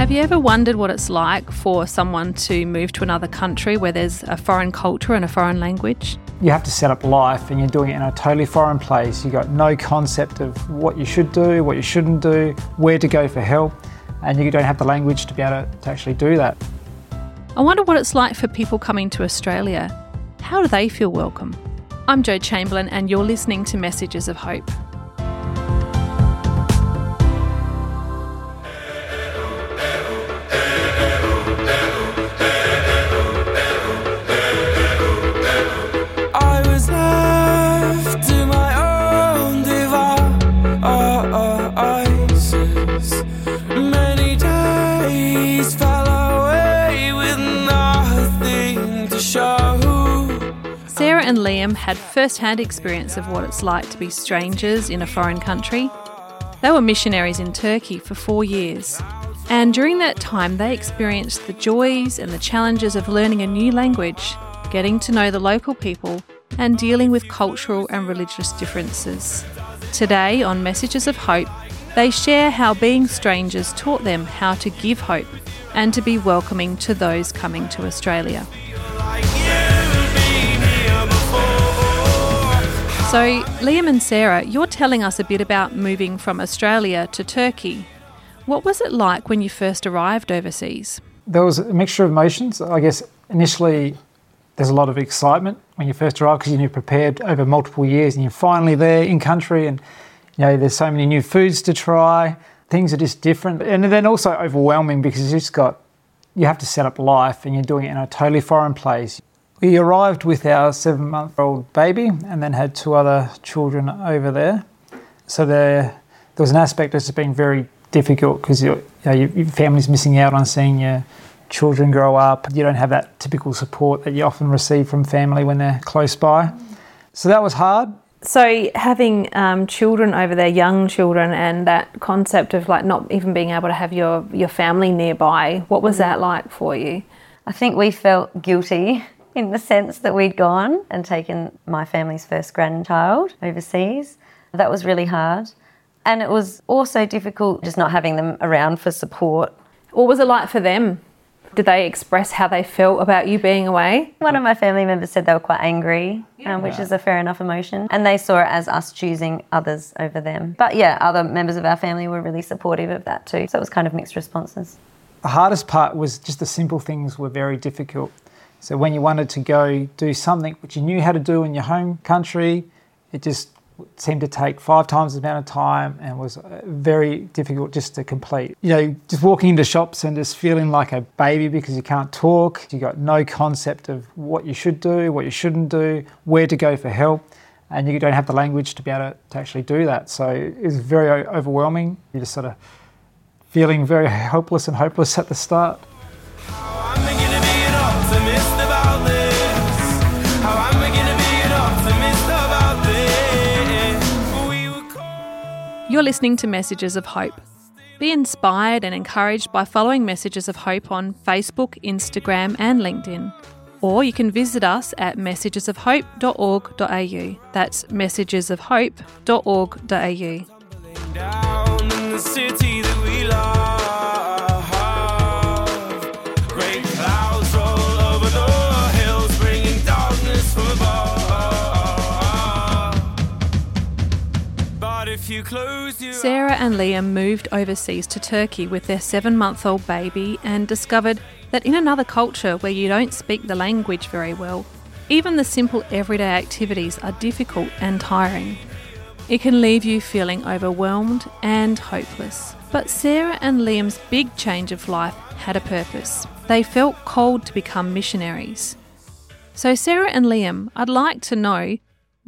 Have you ever wondered what it's like for someone to move to another country where there's a foreign culture and a foreign language? You have to set up life and you're doing it in a totally foreign place. You've got no concept of what you should do, what you shouldn't do, where to go for help, and you don't have the language to be able to, to actually do that. I wonder what it's like for people coming to Australia. How do they feel welcome? I'm Jo Chamberlain, and you're listening to Messages of Hope. Had first hand experience of what it's like to be strangers in a foreign country. They were missionaries in Turkey for four years. And during that time, they experienced the joys and the challenges of learning a new language, getting to know the local people, and dealing with cultural and religious differences. Today, on Messages of Hope, they share how being strangers taught them how to give hope and to be welcoming to those coming to Australia. So, Liam and Sarah, you're telling us a bit about moving from Australia to Turkey. What was it like when you first arrived overseas? There was a mixture of emotions. I guess initially there's a lot of excitement when you first arrive because you're prepared over multiple years and you're finally there in country and you know there's so many new foods to try. Things are just different. And then also overwhelming because you just got you have to set up life and you're doing it in a totally foreign place. We arrived with our seven month old baby and then had two other children over there. So there, there was an aspect that's being very difficult because you know, your, your family's missing out on seeing your children grow up. You don't have that typical support that you often receive from family when they're close by. So that was hard. So, having um, children over there, young children, and that concept of like not even being able to have your, your family nearby, what was that like for you? I think we felt guilty in the sense that we'd gone and taken my family's first grandchild overseas. That was really hard. And it was also difficult just not having them around for support. What was it like for them? Did they express how they felt about you being away? One of my family members said they were quite angry, um, which is a fair enough emotion. And they saw it as us choosing others over them. But yeah, other members of our family were really supportive of that too. So it was kind of mixed responses. The hardest part was just the simple things were very difficult. So when you wanted to go do something which you knew how to do in your home country, it just seemed to take five times the amount of time and was uh, very difficult just to complete. You know, just walking into shops and just feeling like a baby because you can't talk, you got no concept of what you should do, what you shouldn't do, where to go for help, and you don't have the language to be able to, to actually do that. So it was very overwhelming. You're just sort of feeling very helpless and hopeless at the start. You're listening to Messages of Hope. Be inspired and encouraged by following Messages of Hope on Facebook, Instagram, and LinkedIn. Or you can visit us at messagesofhope.org.au. That's messagesofhope.org.au. Sarah and Liam moved overseas to Turkey with their seven month old baby and discovered that in another culture where you don't speak the language very well, even the simple everyday activities are difficult and tiring. It can leave you feeling overwhelmed and hopeless. But Sarah and Liam's big change of life had a purpose. They felt called to become missionaries. So, Sarah and Liam, I'd like to know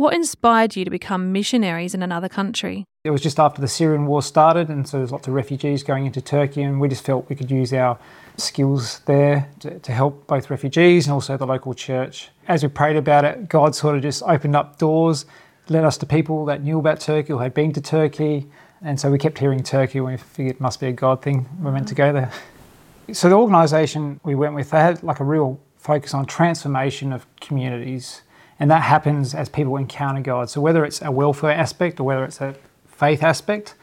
what inspired you to become missionaries in another country? It was just after the Syrian war started, and so there was lots of refugees going into Turkey, and we just felt we could use our skills there to, to help both refugees and also the local church. As we prayed about it, God sort of just opened up doors, led us to people that knew about Turkey or had been to Turkey, and so we kept hearing Turkey, and we figured it must be a God thing. We're meant to go there. So the organisation we went with, they had like a real focus on transformation of communities, and that happens as people encounter God. So whether it's a welfare aspect or whether it's a faith aspect,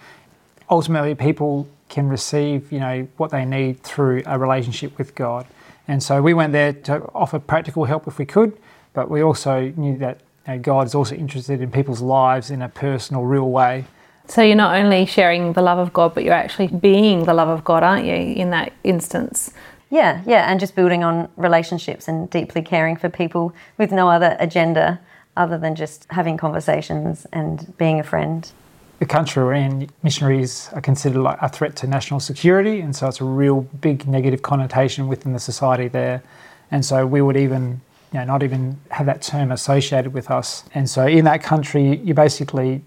ultimately people can receive, you know, what they need through a relationship with God. And so we went there to offer practical help if we could, but we also knew that you know, God is also interested in people's lives in a personal, real way. So you're not only sharing the love of God, but you're actually being the love of God, aren't you, in that instance? Yeah, yeah, and just building on relationships and deeply caring for people with no other agenda other than just having conversations and being a friend. The country we're in, missionaries are considered like a threat to national security, and so it's a real big negative connotation within the society there. And so we would even, you know, not even have that term associated with us. And so in that country, you basically,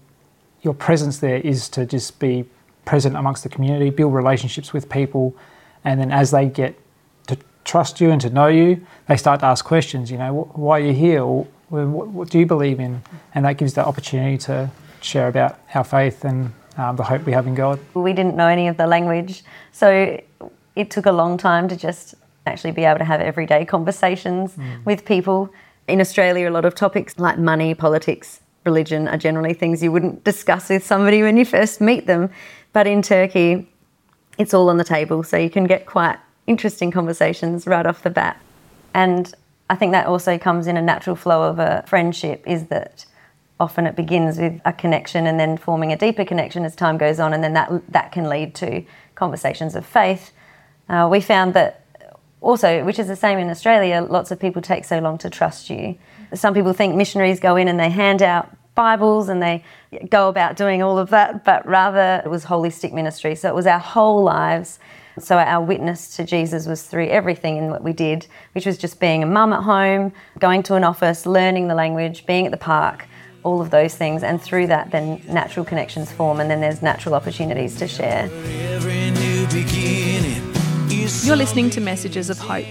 your presence there is to just be present amongst the community, build relationships with people, and then as they get trust you and to know you, they start to ask questions. You know, why are you here? Or what, what do you believe in? And that gives the opportunity to share about our faith and um, the hope we have in God. We didn't know any of the language, so it took a long time to just actually be able to have everyday conversations with people. In Australia, a lot of topics like money, politics, religion are generally things you wouldn't discuss with somebody when you first meet them. But in Turkey, it's all on the table, so you can get quite interesting conversations right off the bat. And I think that also comes in a natural flow of a friendship is that often it begins with a connection and then forming a deeper connection as time goes on, and then that that can lead to conversations of faith. Uh, we found that also, which is the same in Australia, lots of people take so long to trust you. Some people think missionaries go in and they hand out Bibles and they go about doing all of that, but rather it was holistic ministry. So it was our whole lives. So our witness to Jesus was through everything in what we did, which was just being a mum at home, going to an office, learning the language, being at the park, all of those things. And through that, then natural connections form, and then there's natural opportunities to share. Every new beginning is You're listening to Messages of Hope.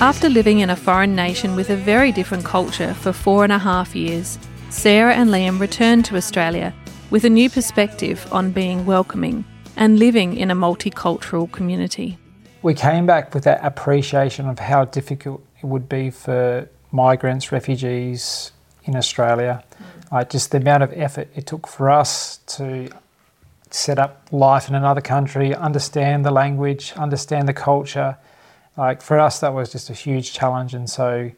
After living in a foreign nation with a very different culture for four and a half years, Sarah and Liam returned to Australia with a new perspective on being welcoming and living in a multicultural community. We came back with that appreciation of how difficult it would be for migrants, refugees in Australia. Like just the amount of effort it took for us to set up life in another country, understand the language, understand the culture. Like for us, that was just a huge challenge, and so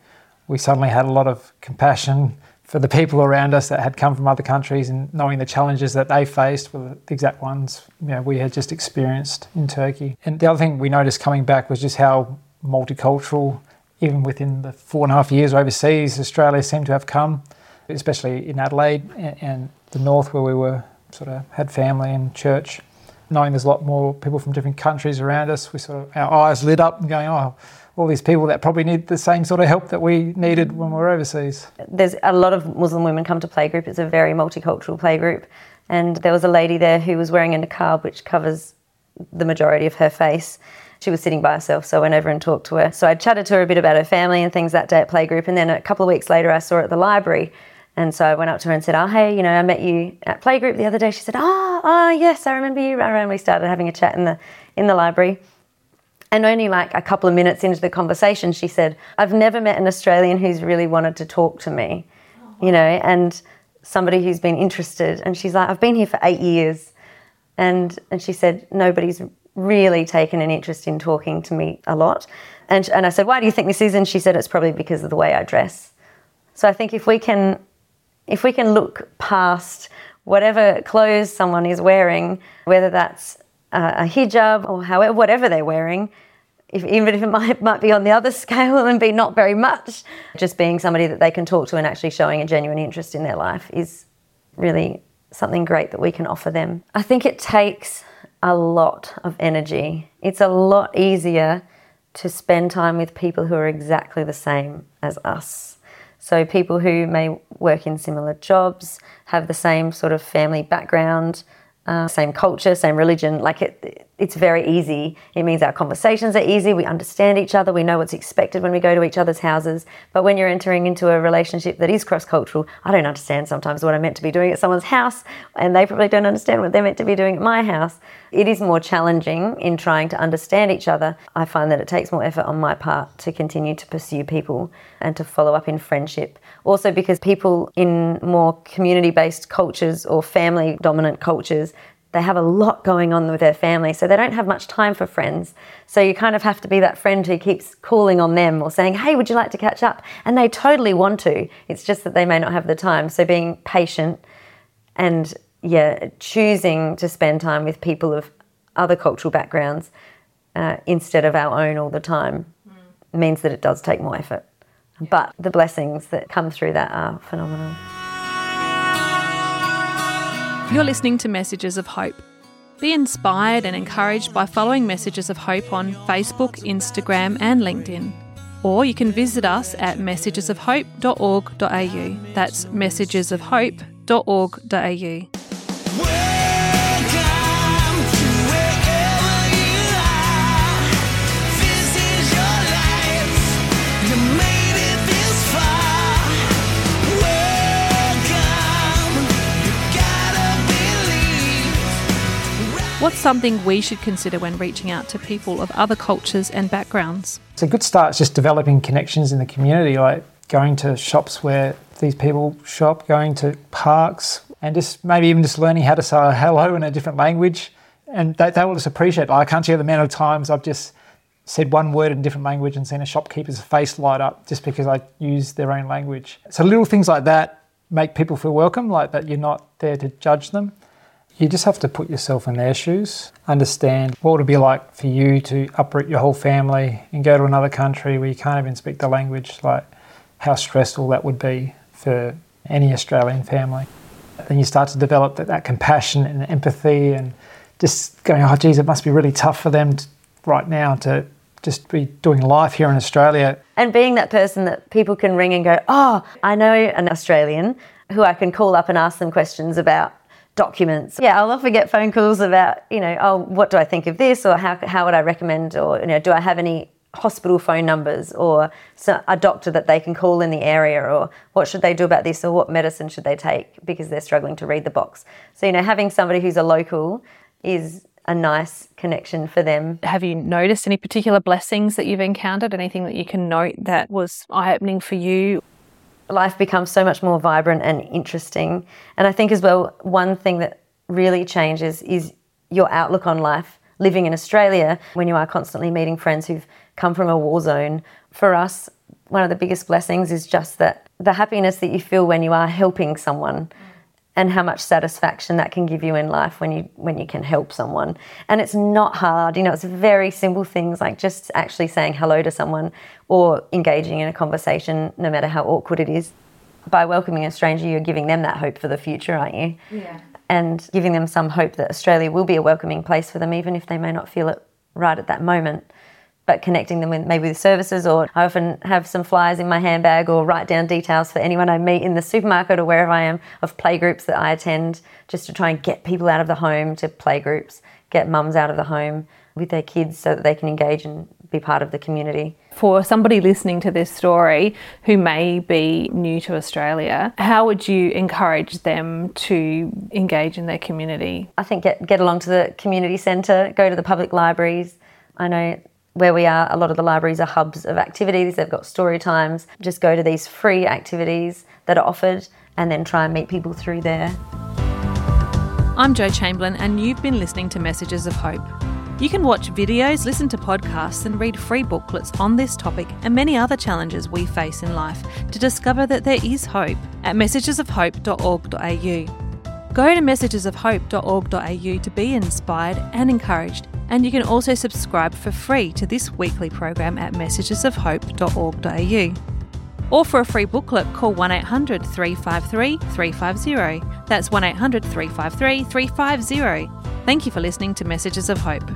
we suddenly had a lot of compassion for the people around us that had come from other countries and knowing the challenges that they faced were the exact ones you know, we had just experienced in Turkey. And the other thing we noticed coming back was just how multicultural, even within the four and a half years overseas, Australia seemed to have come, especially in Adelaide and, and the north where we were sort of had family and church. Knowing there's a lot more people from different countries around us, we sort of our eyes lit up and going, oh, all these people that probably need the same sort of help that we needed when we were overseas. there's a lot of Muslim women come to playgroup. It's a very multicultural playgroup. And there was a lady there who was wearing a niqab, which covers the majority of her face. She was sitting by herself, so I went over and talked to her. So I chatted to her a bit about her family and things that day at playgroup. And then a couple of weeks later, I saw her at the library. And so I went up to her and said, Oh, hey, you know, I met you at playgroup the other day. She said, Oh, oh yes, I remember you. And we started having a chat in the in the library. And only like a couple of minutes into the conversation, she said, I've never met an Australian who's really wanted to talk to me, you know, and somebody who's been interested. And she's like, I've been here for eight years. And, and she said, nobody's really taken an interest in talking to me a lot. And, and I said, why do you think this is? And she said, it's probably because of the way I dress. So I think if we can, if we can look past whatever clothes someone is wearing, whether that's a, hijab or however, whatever they're wearing, if, even if it might, might be on the other scale and be not very much, just being somebody that they can talk to and actually showing a genuine interest in their life is really something great that we can offer them. I think it takes a lot of energy. It's a lot easier to spend time with people who are exactly the same as us So people who may work in similar jobs, have the same sort of family background, uh, same culture, same religion. Like it, it's very easy. It means our conversations are easy. We understand each other. We know what's expected when we go to each other's houses. But when you're entering into a relationship that is cross cultural, I don't understand sometimes what I'm meant to be doing at someone's house, and they probably don't understand what they're meant to be doing at my house. It is more challenging in trying to understand each other. I find that it takes more effort on my part to continue to pursue people and to follow up in friendship. Also, because people in more community based cultures or family dominant cultures they have a lot going on with their family, so they don't have much time for friends. So you kind of have to be that friend who keeps calling on them or saying, Hey, would you like to catch up? And they totally want to. It's just that they may not have the time. So being patient and, yeah, choosing to spend time with people of other cultural backgrounds uh, instead of our own all the time means that it does take more effort. But the blessings that come through that are phenomenal. You're listening to Messages of Hope. Be inspired and encouraged by following Messages of Hope on Facebook, Instagram, and LinkedIn. Or you can visit us at messagesofhope.org.au. That's messagesofhope.org.au. What's something we should consider when reaching out to people of other cultures and backgrounds? It's a good start. It's just developing connections in the community, like going to shops where these people shop, going to parks, and just maybe even just learning how to say hello in a different language. And they, they will just appreciate. I can't tell you the amount of times I've just said one word in a different language and seen a shopkeeper's face light up just because I use their own language. So little things like that make people feel welcome, like that you're not there to judge them. You just have to put yourself in their shoes, understand what it would be like for you to uproot your whole family and go to another country where you can't even speak the language, like how stressful that would be for any Australian family. Then you start to develop that, that compassion and empathy and just going, oh, geez, it must be really tough for them to, right now to just be doing life here in Australia. And being that person that people can ring and go, oh, I know an Australian who I can call up and ask them questions about documents. Yeah, I'll often get phone calls about, you know, oh, what do I think of this, or how, how would I recommend, or you know, do I have any hospital phone numbers, or a doctor that they can call in the area, or what should they do about this, or what medicine should they take because they're struggling to read the box. So you know, having somebody who's a local is a nice connection for them. Have you noticed any particular blessings that you've encountered? Anything that you can note that was eye opening for you? Life becomes so much more vibrant and interesting. And I think as well, one thing that really changes is your outlook on life. Living in Australia, when you are constantly meeting friends who've come from a war zone, for us, one of the biggest blessings is just that the happiness that you feel when you are helping someone and how much satisfaction that can give you in life when you when you can help someone. And it's not hard you know it's very simple things like just actually saying hello to someone or engaging in a conversation no matter how awkward it is. By welcoming a stranger you're giving them that hope for the future aren't you? Yeah. and giving them some hope that Australia will be a welcoming place for them even if they may not feel it right at that moment but connecting them with maybe with services or I often have some flyers in my handbag or write down details for anyone I meet in the supermarket or wherever I am of playgroups that I attend just to try and get people out of the home to playgroups, get mums out of the home with their kids so that they can engage and be part of the community. For somebody listening to this story who may be new to Australia, how would you encourage them to engage in their community? I think get get along to the community centre, go to the public libraries. I know where we are, a lot of the libraries are hubs of activities. They've got story times. Just go to these free activities that are offered and then try and meet people through there. I'm Jo Chamberlain, and you've been listening to Messages of Hope. You can watch videos, listen to podcasts, and read free booklets on this topic and many other challenges we face in life to discover that there is hope at messagesofhope.org.au. Go to messagesofhope.org.au to be inspired and encouraged, and you can also subscribe for free to this weekly program at messagesofhope.org.au. Or for a free booklet, call 1 800 353 350. That's 1 800 353 350. Thank you for listening to Messages of Hope.